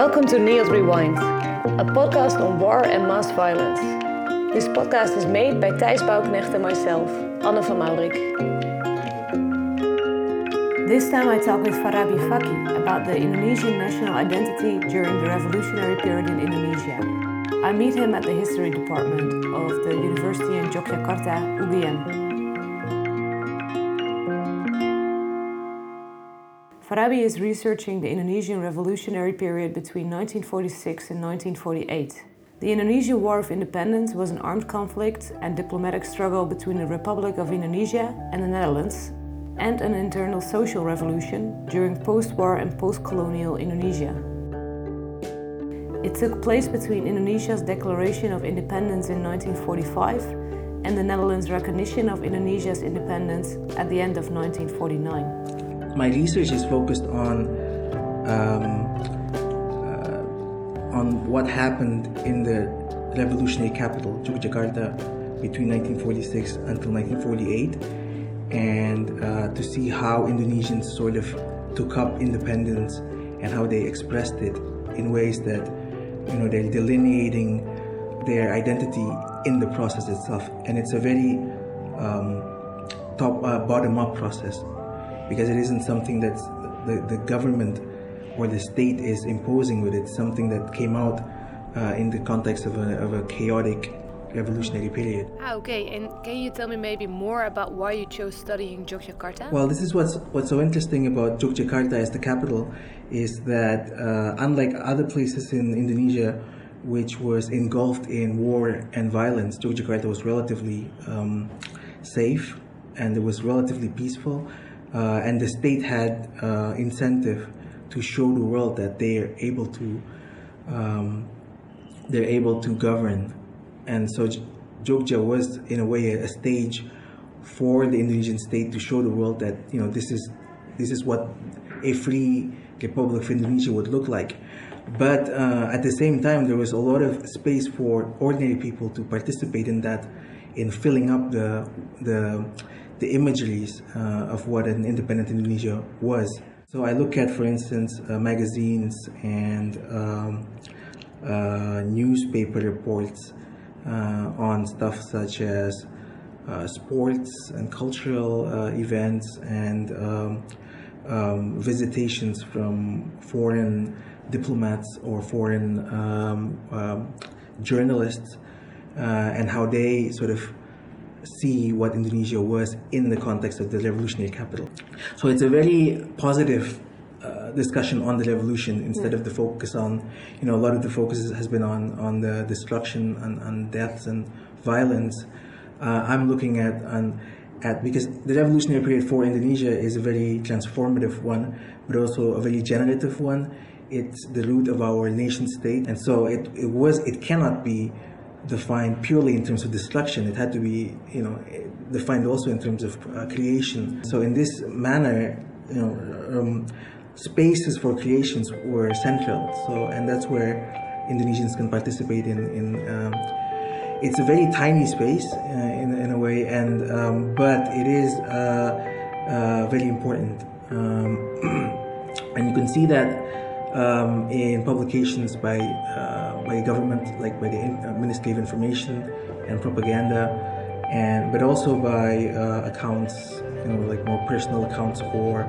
Welcome to NIOD Rewind, a podcast on war and mass violence. This podcast is made by Thijs Bouwknecht and myself, Anne van Maurik. This time I talk with Farabi Fakih about the Indonesian national identity during the revolutionary period in Indonesia. I meet him at the history department of the University in Yogyakarta, UGM. Farabi is researching the Indonesian revolutionary period between 1946 and 1948. The Indonesian War of Independence was an armed conflict and diplomatic struggle between the Republic of Indonesia and the Netherlands, and an internal social revolution during post war and post colonial Indonesia. It took place between Indonesia's declaration of independence in 1945 and the Netherlands' recognition of Indonesia's independence at the end of 1949 my research is focused on um, uh, on what happened in the revolutionary capital, Yogyakarta, between 1946 until 1948, and uh, to see how Indonesians sort of took up independence and how they expressed it in ways that you know they're delineating their identity in the process itself, and it's a very um, top uh, bottom up process because it isn't something that the, the government or the state is imposing with it, something that came out uh, in the context of a, of a chaotic revolutionary period. Ah, okay. And can you tell me maybe more about why you chose studying Yogyakarta? Well, this is what's what's so interesting about Yogyakarta as the capital is that uh, unlike other places in Indonesia, which was engulfed in war and violence, Yogyakarta was relatively um, safe and it was relatively peaceful uh, and the state had uh, incentive to show the world that they are able to um, they're able to govern. And so Jogja was in a way a stage for the Indonesian state to show the world that you know this is this is what a free Republic of Indonesia would look like. But uh, at the same time there was a lot of space for ordinary people to participate in that in filling up the the the imageries uh, of what an independent Indonesia was. So I look at, for instance, uh, magazines and um, uh, newspaper reports uh, on stuff such as uh, sports and cultural uh, events and um, um, visitations from foreign diplomats or foreign um, um, journalists and how they sort of see what Indonesia was in the context of the revolutionary capital. So it's a very positive uh, discussion on the revolution instead of the focus on, you know, a lot of the focus has been on, on the destruction and, and deaths and violence. Uh, I'm looking at, on, at, because the revolutionary period for Indonesia is a very transformative one, but also a very generative one. It's the root of our nation state, and so it, it was, it cannot be defined purely in terms of destruction. It had to be, you know, defined also in terms of uh, creation. So in this manner, you know, um, spaces for creations were central. So and that's where Indonesians can participate in. in um, it's a very tiny space uh, in, in a way, and um, but it is uh, uh very important. Um, and you can see that um, in publications by uh, by government, like by the uh, Ministry of Information and Propaganda, and but also by uh, accounts, you know, like more personal accounts or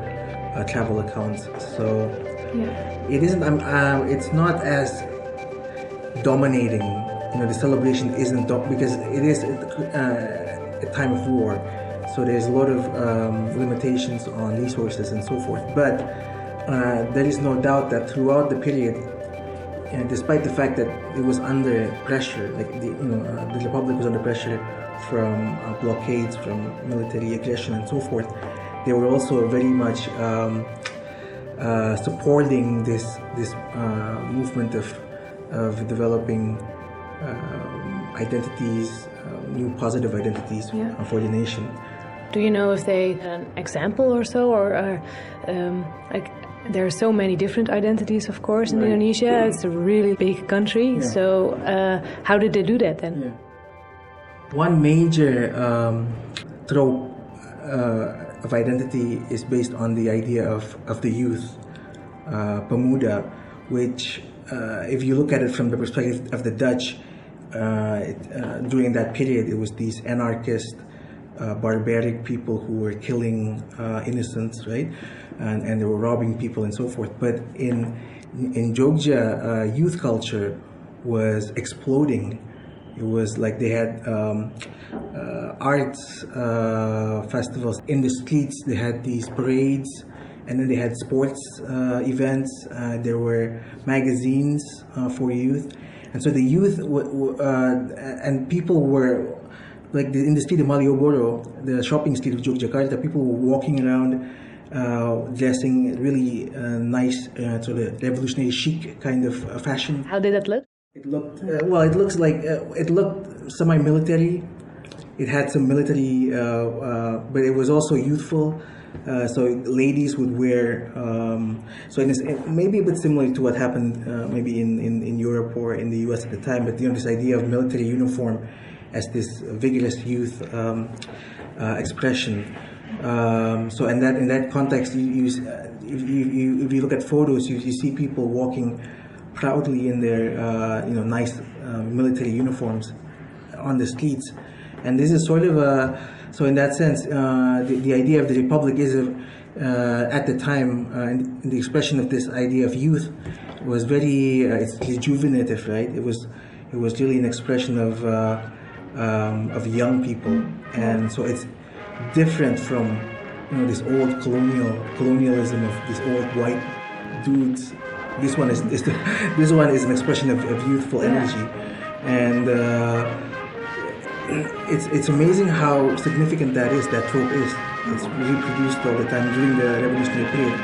uh, travel accounts. So yeah. it isn't. Um, um, it's not as dominating. You know, the celebration isn't do- because it is uh, a time of war. So there's a lot of um, limitations on resources and so forth. But uh, there is no doubt that throughout the period, and despite the fact that it was under pressure, like the, you know, uh, the republic was under pressure from uh, blockades, from military aggression, and so forth, they were also very much um, uh, supporting this this uh, movement of of developing um, identities, uh, new positive identities yeah. for the nation. Do you know if they an example or so, or um, like there are so many different identities, of course, in right. Indonesia. Yeah. It's a really big country. Yeah. So, uh, how did they do that then? Yeah. One major um, trope uh, of identity is based on the idea of, of the youth, uh, Pemuda, which uh, if you look at it from the perspective of the Dutch, uh, it, uh, during that period, it was these anarchist, uh, barbaric people who were killing uh, innocents, right? And, and they were robbing people and so forth. But in in Jogja, youth culture was exploding. It was like they had um, uh, arts uh, festivals in the streets. They had these parades, and then they had sports uh, events. Uh, there were magazines uh, for youth, and so the youth uh, and people were like the, in the street of Malioboro, the shopping street of Yogyakarta. People were walking around. dressing really nice, sort of revolutionary chic kind of fashion. How did that look? It looked well. It looks like it looked semi-military it had some military, uh, uh, but it was also youthful. Uh, so ladies would wear. Um, so it maybe a bit similar to what happened uh, maybe in, in, in, Europe or in the U.S. at the time. But you know, this idea of military uniform as this vigorous youth um, uh, expression. Um, so in that in that context, you, you, if, you, if you look at photos, you, you see people walking proudly in their uh, you know nice military uniforms on the streets. And this is sort of a, so in that sense, uh, the, the idea of the republic is, a, uh, at the time, uh, in, the expression of this idea of youth, was very, uh, it's rejuvenative, right? It was, it was really an expression of, uh, um, of young people. And so it's different from, you know, this old colonial, colonialism of these old white dudes. This one is, is the, this one is an expression of, of youthful energy. And, uh, it's it's amazing how significant that is. That trope is. It's reproduced all the time during the revolutionary period.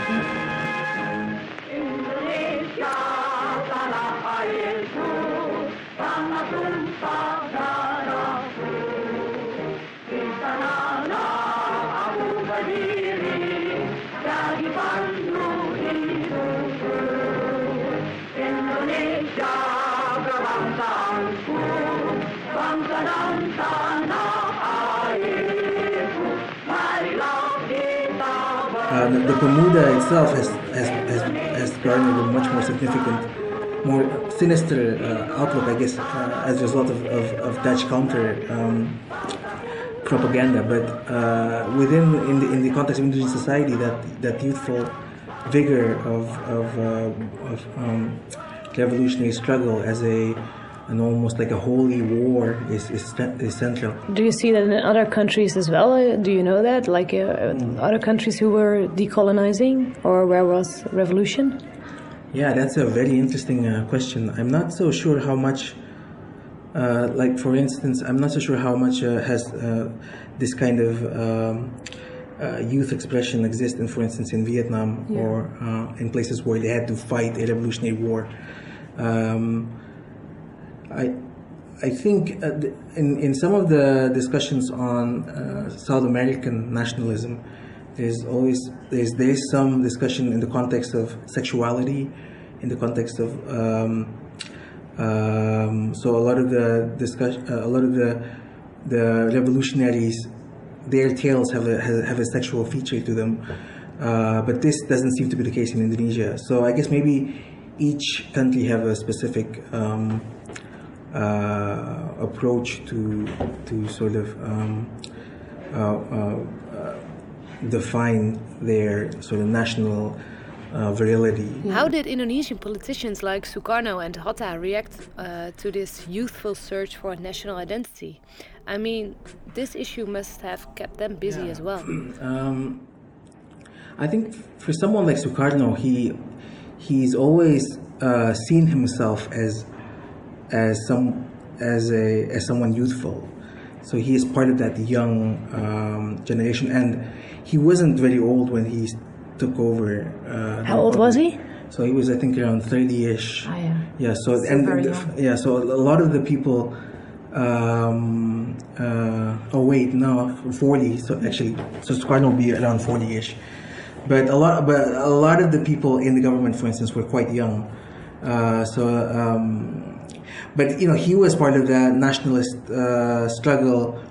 Uh, the, Pemuda itself has, has, has, has garnered a much more significant, more sinister uh, outlook, I guess, uh, as a result of, of, of Dutch counter um, propaganda. But uh, within, in the, in the context of indigenous society, that, that youthful vigor of, of, uh, of um, revolutionary struggle as a and almost like a holy war is, is, central. Do you see that in other countries as well? Uh, do you know that? Like uh, mm. other countries who were decolonizing or where was revolution? Yeah, that's a very interesting uh, question. I'm not so sure how much, uh, like for instance, I'm not so sure how much uh, has uh, this kind of um, youth expression exist in, for instance, in Vietnam yeah. or in places where they had to fight a revolutionary war. Um, I, I think uh, in, in some of the discussions on uh, South American nationalism, there's always there's there's some discussion in the context of sexuality, in the context of um, um, so a lot of the discussion, uh, a lot of the the revolutionaries, their tales have a have a sexual feature to them, uh, but this doesn't seem to be the case in Indonesia. So I guess maybe each country have a specific um, uh, approach to to sort of um, uh, uh, define their sort of national uh, virility. How did Indonesian politicians like Sukarno and Hatta react uh, to this youthful search for national identity? I mean, this issue must have kept them busy yeah. as well. Um, I think for someone like Sukarno, he he's always uh, seen himself as as some as a as someone youthful. So he is part of that young um, generation, and he wasn't very old when he took over. Uh, How old was he? So he was, I think, around thirty-ish. Oh, yeah. Yeah. So and the, yeah. So a lot of the people. Um, uh, oh wait, no, forty. So actually, so Squad will be around forty-ish. But a lot, but a lot of the people in the government, for instance, were quite young. Uh, so um, but you know, he was part of the nationalist uh, struggle.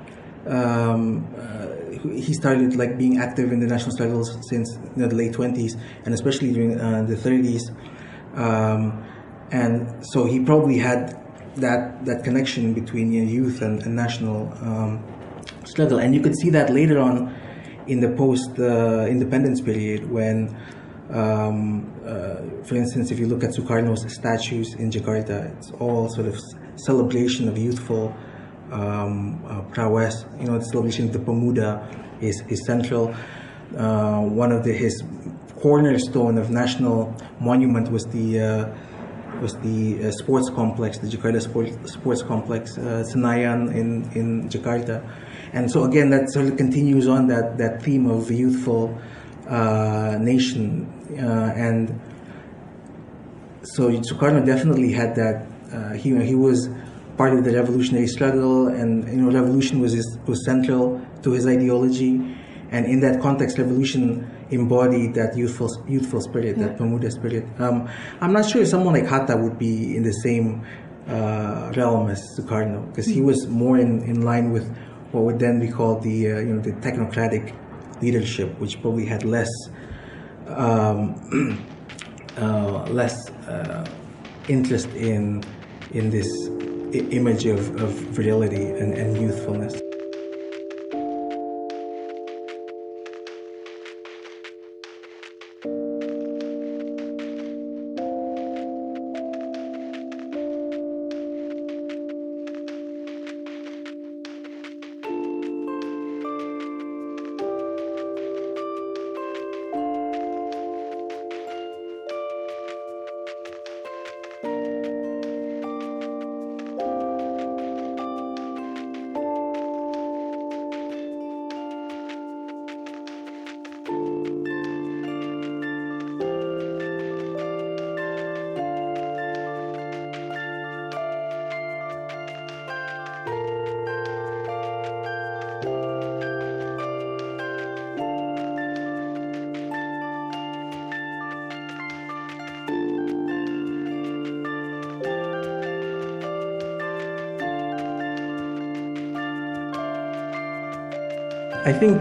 Um, uh, he started like being active in the national struggles since you know, the late 20s, and especially during uh, the 30s. Um, and so he probably had that that connection between you know, youth and, and national um, struggle, and you could see that later on in the post uh, independence period when. Um, uh, for instance, if you look at Sukarno's statues in Jakarta, it's all sort of celebration of youthful um, uh, prowess. You know, the celebration of the Pemuda is, is central. Uh, one of the, his cornerstone of national monument was the uh, was the uh, sports complex, the Jakarta Sport, Sports Complex, uh, Senayan in, in Jakarta. And so again, that sort of continues on that, that theme of youthful nation. Uh, and so Sukarno definitely had that, uh, he, he was part of the revolutionary struggle and, you know, revolution was, his, was central to his ideology. And in that context, revolution embodied that youthful youthful spirit, yeah. that Pemuda spirit. Um, I'm not sure if someone like Hatta would be in the same uh, realm as Sukarno, because he was more in, in line with what would then be called the uh, you know the technocratic leadership, which probably had less um, uh, less uh, interest in in this image of, of virility and, and youthfulness. I think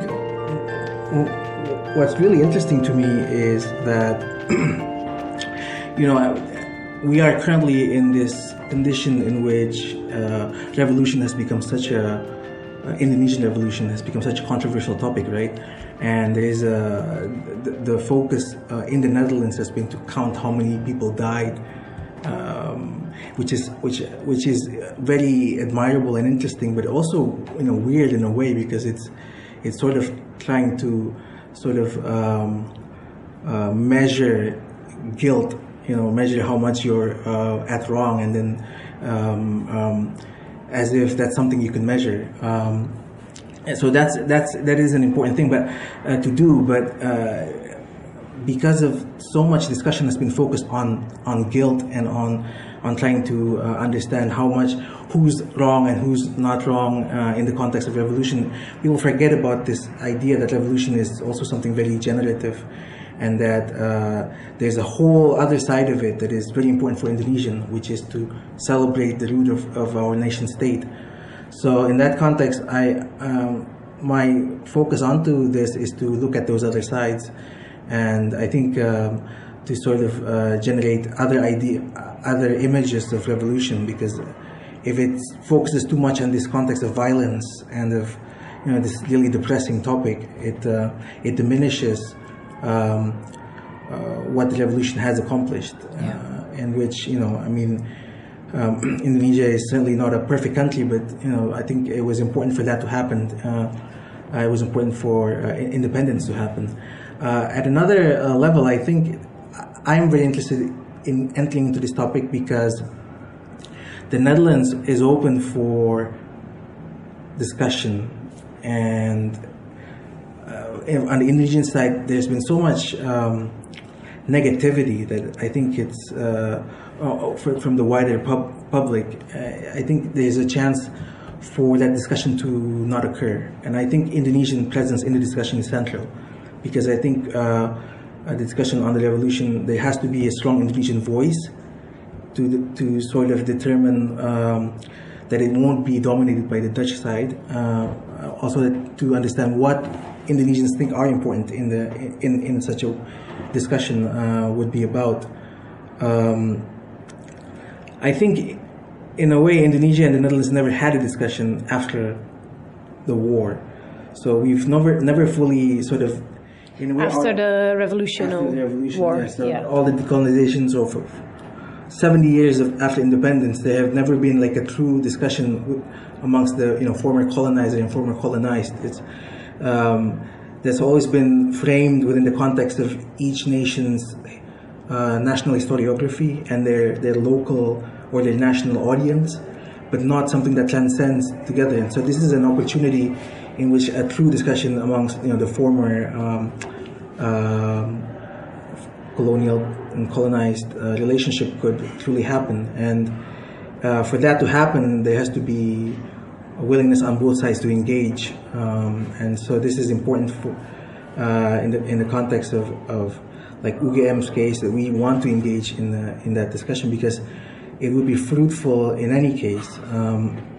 what's really interesting to me is that, you know, we are currently in this condition in which uh, revolution has become such a uh, Indonesian revolution has become such a controversial topic, right? And there is a the, the focus uh, in the Netherlands has been to count how many people died, um, which is which which is very admirable and interesting, but also you know weird in a way because it's it's sort of trying to sort of um, uh, measure guilt, you know, measure how much you're uh, at wrong, and then um, um, as if that's something you can measure. Um, so that's that's that is an important thing, but uh, to do, but uh, because of so much discussion has been focused on on guilt and on on trying to uh, understand how much who's wrong and who's not wrong uh, in the context of revolution, people forget about this idea that revolution is also something very generative and that uh, there's a whole other side of it that is very important for Indonesian, which is to celebrate the root of, of our nation state. So in that context, I um, my focus onto this is to look at those other sides, and I think um, to sort of uh, generate other idea, other images of revolution because if it focuses too much on this context of violence and of you know this really depressing topic, it uh, it diminishes um, uh, what the revolution has accomplished. Yeah. Uh, in which you know, I mean. Um, Indonesia is certainly not a perfect country, but you know, I think it was important for that to happen. Uh, it was important for uh, independence to happen. Uh, at another level, I think I'm very interested in entering into this topic because the Netherlands is open for discussion and uh, on the Indonesian side there's been so much um, negativity that I think it's uh, uh from the wider pub- public. I think there's a chance for that discussion to not occur. And I think Indonesian presence in the discussion is central because I think uh, a discussion on the revolution there has to be a strong Indonesian voice to, to sort of determine um, that it won't be dominated by the Dutch side. Uh, also, to understand what Indonesians think are important in the in, in such a discussion uh, would be about. Um, I think, in a way, Indonesia and the Netherlands never had a discussion after the war. So we've never never fully sort of in after the revolution after the revolution, war, yes, yeah. all the decolonizations of 70 years of, after independence, there have never been like a true discussion amongst the you know former colonizer and former colonized. It's um, that's always been framed within the context of each nation's uh, national historiography and their their local or their national audience, but not something that transcends together. And so this is an opportunity in which a true discussion amongst you know the former um, um, colonial and colonized uh, relationship could truly happen. And uh, for that to happen, there has to be a willingness on both sides to engage. Um, and so this is important for, uh, in the in the context of, of like UGM's case that we want to engage in the, in that discussion because it would be fruitful in any case. Um,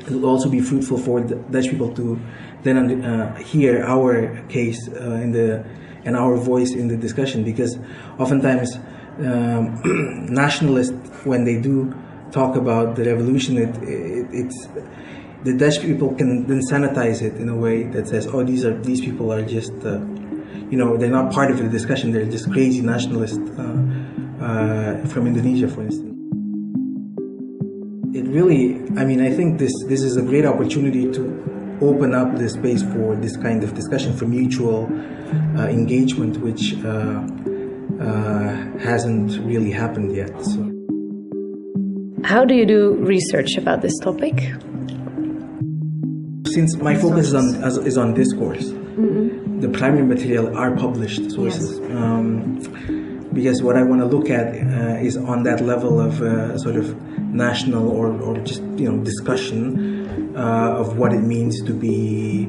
it will also be fruitful for the Dutch people to then uh, hear our case uh, in the and our voice in the discussion because oftentimes um, nationalists when they do talk about the revolution it, it, it's the Dutch people can then sanitize it in a way that says oh these are these people are just uh, you know they're not part of the discussion. They're just crazy nationalists uh, uh, from Indonesia for instance really I mean I think this this is a great opportunity to open up the space for this kind of discussion, for mutual uh, engagement, which uh, uh, hasn't really happened yet. So. How do you do research about this topic? Since my focus is on, is on discourse, mm-hmm. the primary material are published sources. Yes. Um, because what I want to look at uh, is on that level of uh, sort of national or, or just you know discussion uh, of what it means to be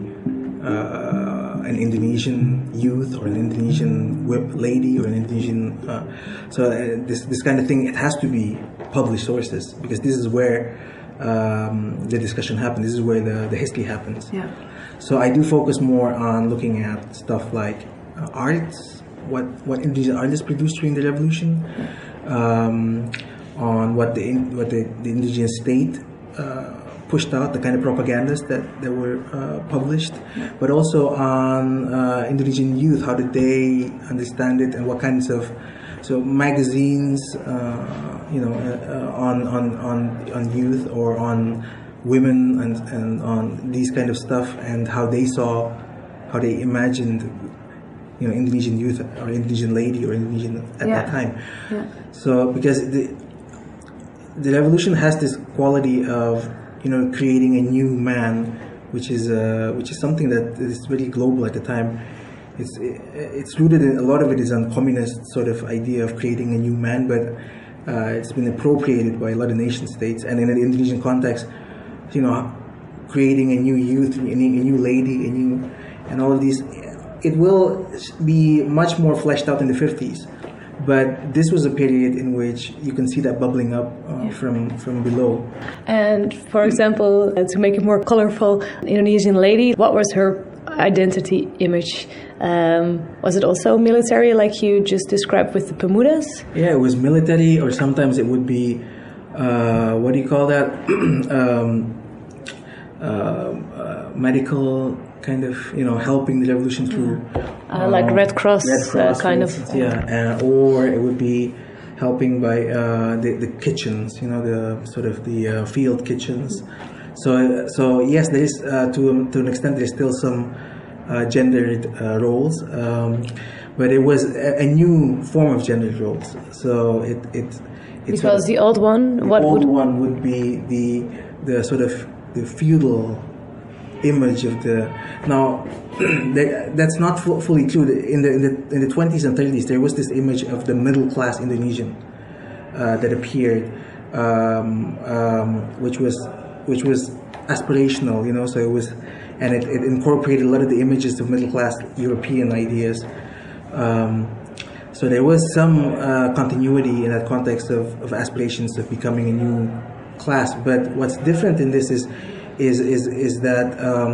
uh, an Indonesian youth or an Indonesian whip lady or an Indonesian. Uh, so uh, this this kind of thing it has to be published sources because this is where um, the discussion happens. This is where the, the history happens. Yeah. So I do focus more on looking at stuff like uh, arts, what what Indonesian artists produced during the revolution, um, on what the what the, the indigenous state. Uh, pushed out, the kind of propagandas that, that were uh, published, but also on uh, Indonesian youth. How did they understand it, and what kinds of so magazines, uh, you know, uh, on, on on on youth or on women and and on these kind of stuff, and how they saw, how they imagined you know Indonesian youth or Indonesian lady or Indonesian at yeah. that time. Yeah. So because the the revolution has this quality of you know, creating a new man, which is uh, which is something that is very global at the time. It's it's rooted in a lot of it is on communist sort of idea of creating a new man, but uh, it's been appropriated by a lot of nation states, and in an Indonesian context, you know, creating a new youth, a new lady, a new, and all of these. It will be much more fleshed out in the 50s but this was a period in which you can see that bubbling up uh, from from below. And for example, uh, to make it more colorful, Indonesian lady, what was her identity image? Um, was it also military, like you just described with the Pemudas? Yeah, it was military, or sometimes it would be uh, what do you call that? um, uh, uh, medical kind of you know helping the revolution through. Uh, like um, Red Cross, Red uh, kind of. yeah uh, or it would be helping by uh, the, the kitchens you know the sort of the uh, field kitchens. So so yes there is uh, to to an extent there's still some gendered roles um, but it was a, a, new form of gendered roles. So it it because the old one the what old would one would be the the sort of the feudal image of the now that's not fully true. In the, in the in the 20s and 30s there was this image of the middle class indonesian uh, that appeared um, um, which was which was aspirational you know so it was and it, it incorporated a lot of the images of middle class european ideas. Um, so there was some uh, continuity in that context of, of aspirations of becoming a new class. But what's different in this is is is is that um,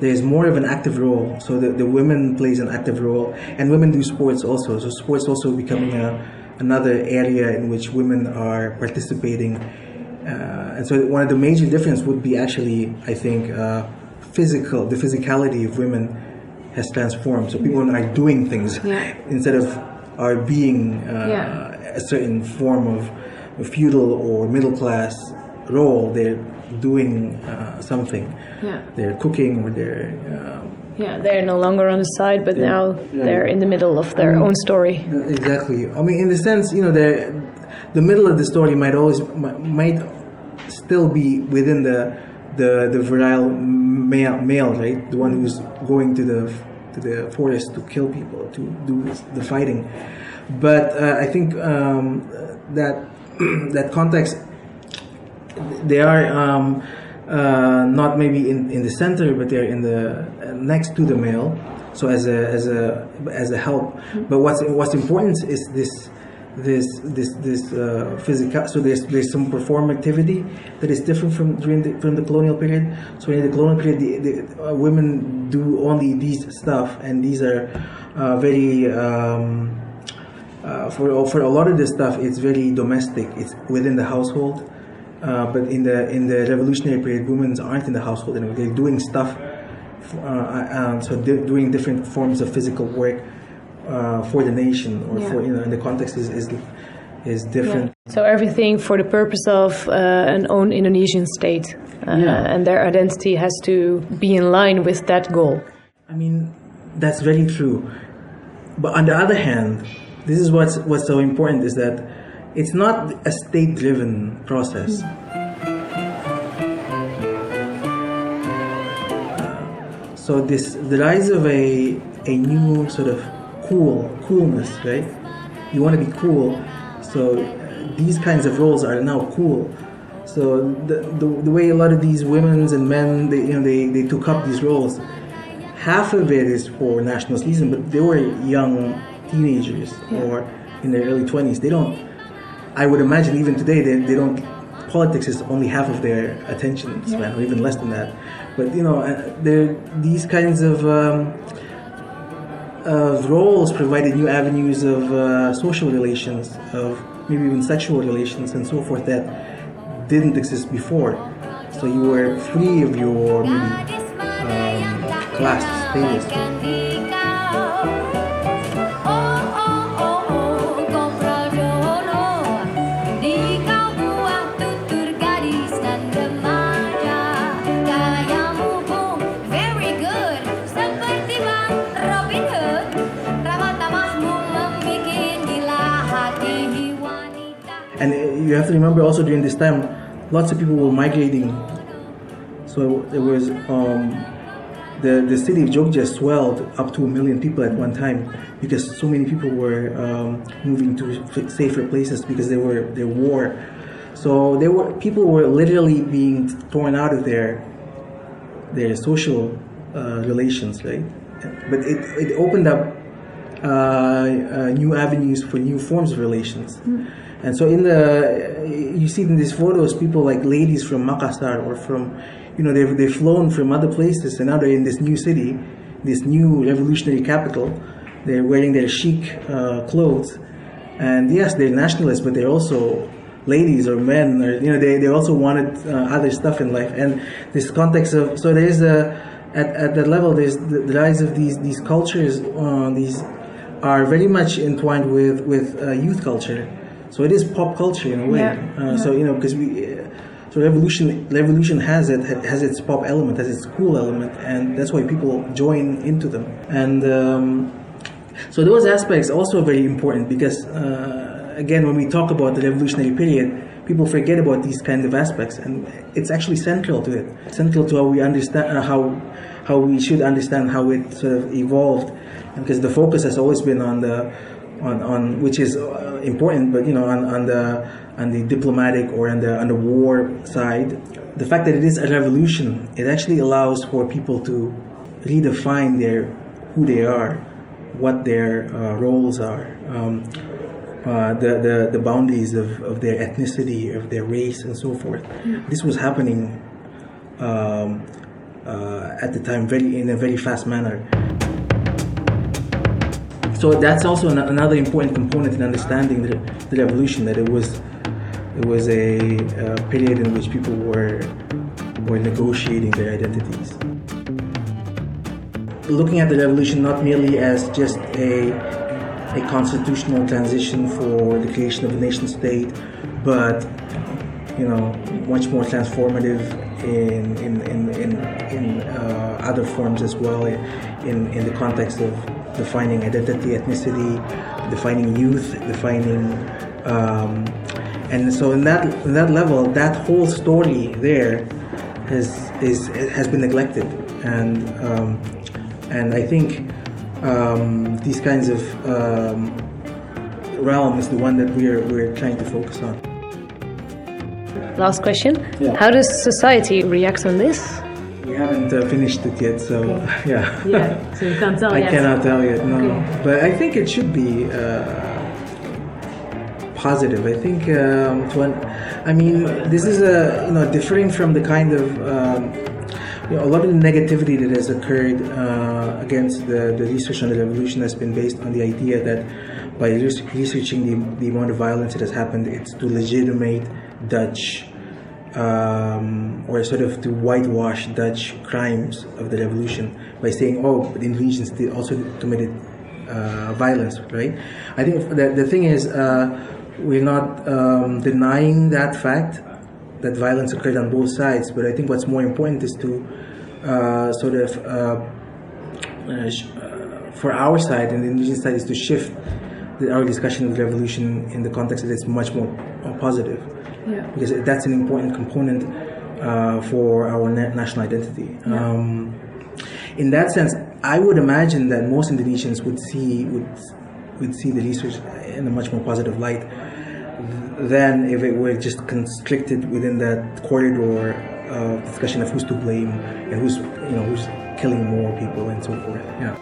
there's more of an active role. So the, the women plays an active role, and women do sports also. So sports also becoming a, another area in which women are participating. Uh, and so one of the major difference would be actually, I think, uh, physical, the physicality of women has transformed. So people are doing things Yeah. instead of are being uh, Yeah. a certain form of a feudal or middle class role. They're doing uh, something. Yeah. They're cooking or they're um, Yeah, they're no longer on the side, but Yeah. now they're in the middle of their own story. Exactly. I mean, in the sense, you know, the the middle of the story might always might still be within the the the virile male, male, right? The one who's going to the to the forest to kill people, to do the fighting. But uh, I think um, that that context they are um, uh, not maybe in, in the center, but they're in the uh, next to the male. So as a as a as a help. But what's what's important is this this this this uh, physical. So there's there's some performativity that is different from during the, from the colonial period. So in the colonial period, the, the uh, women do only these stuff, and these are uh, very. Um, uh, for for a lot of this stuff, it's very domestic. It's within the household. Uh, but in the in the revolutionary period, women aren't in the household anymore. They're doing stuff. Uh, uh, so they're doing different forms of physical work uh, for the nation, or Yeah. for you know, and the context is is, is different. So everything for the purpose of uh, an own Indonesian state, uh, Yeah. and their identity has to be in line with that goal. I mean, that's very true. But on the other hand, this is what's what's so important is that it's not a state-driven process. Uh, so this the rise of a a new sort of cool coolness, right? You want to be cool, so uh, these kinds of roles are now cool. So the, the, the way a lot of these women's and men they you know they, they took up these roles half of it is for nationalism, but they were young teenagers or in their early 20s. They don't, I would imagine even today, they, they don't, politics is only half of their attention span, or even less than that. But, you know, uh, there these kinds of, um, of roles provided new avenues of uh, social relations, of maybe even sexual relations and so forth that didn't exist before. So you were free of your maybe um, class status. You have to remember also during this time, lots of people were migrating. So it was um, the the city of Jogja swelled up to a million people at one time because so many people were um, moving to safer places because they were there war. So there were people were literally being torn out of their their social uh, relations, right? But it, it opened up uh, uh, new avenues for new forms of relations. And so in the, you see in these photos, people like ladies from Makassar or from, you know, they've, they've flown from other places and now they're in this new city, this new revolutionary capital. They're wearing their chic uh, clothes. And yes, they're nationalists, but they're also ladies or men, or, you know, they, they also wanted uh, other stuff in life. And this context of, so there's a, at, at that level, there's the, the rise of these, these cultures, uh, these are very much entwined with, with uh, youth culture. So it is pop culture in a way. Yeah. Uh, So you know, because we, uh, so revolution, revolution has it has its pop element, has its cool element, and that's why people join into them. And um, so those aspects also very important because uh, again, when we talk about the revolutionary period, people forget about these kind of aspects, and it's actually central to it, central to how we understand uh, how how we should understand how it sort of evolved, because the focus has always been on the on, on which is uh, important, but you know on, on the on the diplomatic or on the on the war side, the fact that it is a revolution, it actually allows for people to redefine their who they are, what their uh, roles are, um, uh, the, the the boundaries of, of their ethnicity, of their race, and so forth. This was happening um, uh, at the time very in a very fast manner. So that's also an, another important component in understanding the, the revolution that it was it was a, a period in which people were were negotiating their identities. Looking at the revolution not merely as just a, a constitutional transition for the creation of a nation state, but you know, much more transformative in in in in, in uh, other forms as well, in in the context of defining identity, ethnicity, defining youth, defining. Um, and so in that in that level, that whole story there has is has been neglected, and um, and I think um, these kinds of um, realm is the one that we're we're trying to focus on. Last question: Yeah. How does society react on this? We haven't uh, finished it yet, so yeah. Yeah, so you can't tell I yet. cannot tell yet, no. Okay. But I think it should be uh, positive. I think um, I mean, this is a you know differing from the kind of um, you know, a lot of the negativity that has occurred uh, against the, the research on the revolution has been based on the idea that by researching the, the amount of violence that has happened, it's to legitimate Dutch um, or sort of to whitewash Dutch crimes of the revolution by saying, oh, the Indonesians also committed uh, violence, right? I think the, the thing is, uh, we're not um, denying that fact that violence occurred on both sides, but I think what's more important is to uh, sort of, uh, uh, uh, for our side and the Indonesian side, is to shift the, our discussion of the revolution in the context that it's much more positive Yeah. because that's an important component uh, for our na- national identity. Um, in that sense, I would imagine that most Indonesians would see would would see the research in a much more positive light than if it were just constricted within that corridor of discussion of who's to blame and who's you know who's killing more people and so forth. Yeah.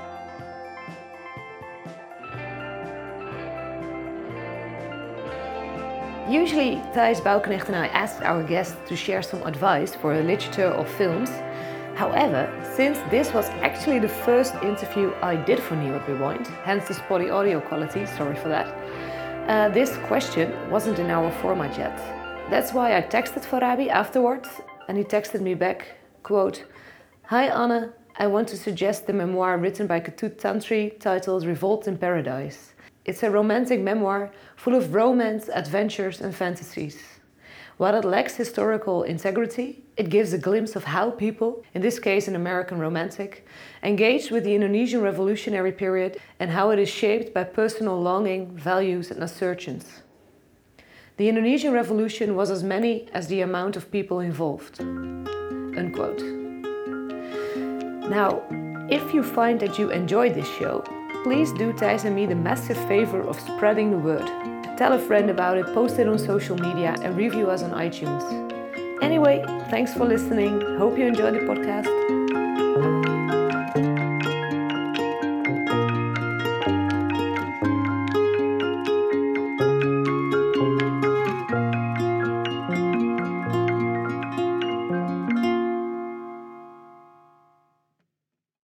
Usually, Thijs Bouwknecht and I asked our guests to share some advice for literature or films. However, since this was actually the first interview I did for NIOD Rewind, hence the spotty audio quality, sorry for that, uh, this question wasn't in our format yet. That's why I texted Farabi afterwards, and he texted me back, quote, Hi Anna, I want to suggest the memoir written by Ketut Tantri titled Revolt in Paradise. It's a romantic memoir full of romance, adventures, and fantasies. While it lacks historical integrity, it gives a glimpse of how people, in this case an American romantic, engaged with the Indonesian revolutionary period and how it is shaped by personal longing, values, and assertions. The Indonesian revolution was as many as the amount of people involved. Unquote. Now, if you find that you enjoyed this show, please do Thijs and me the massive favor of spreading the word. Tell a friend about it, post it on social media, and review us on iTunes. Anyway, thanks for listening. Hope you enjoyed the podcast.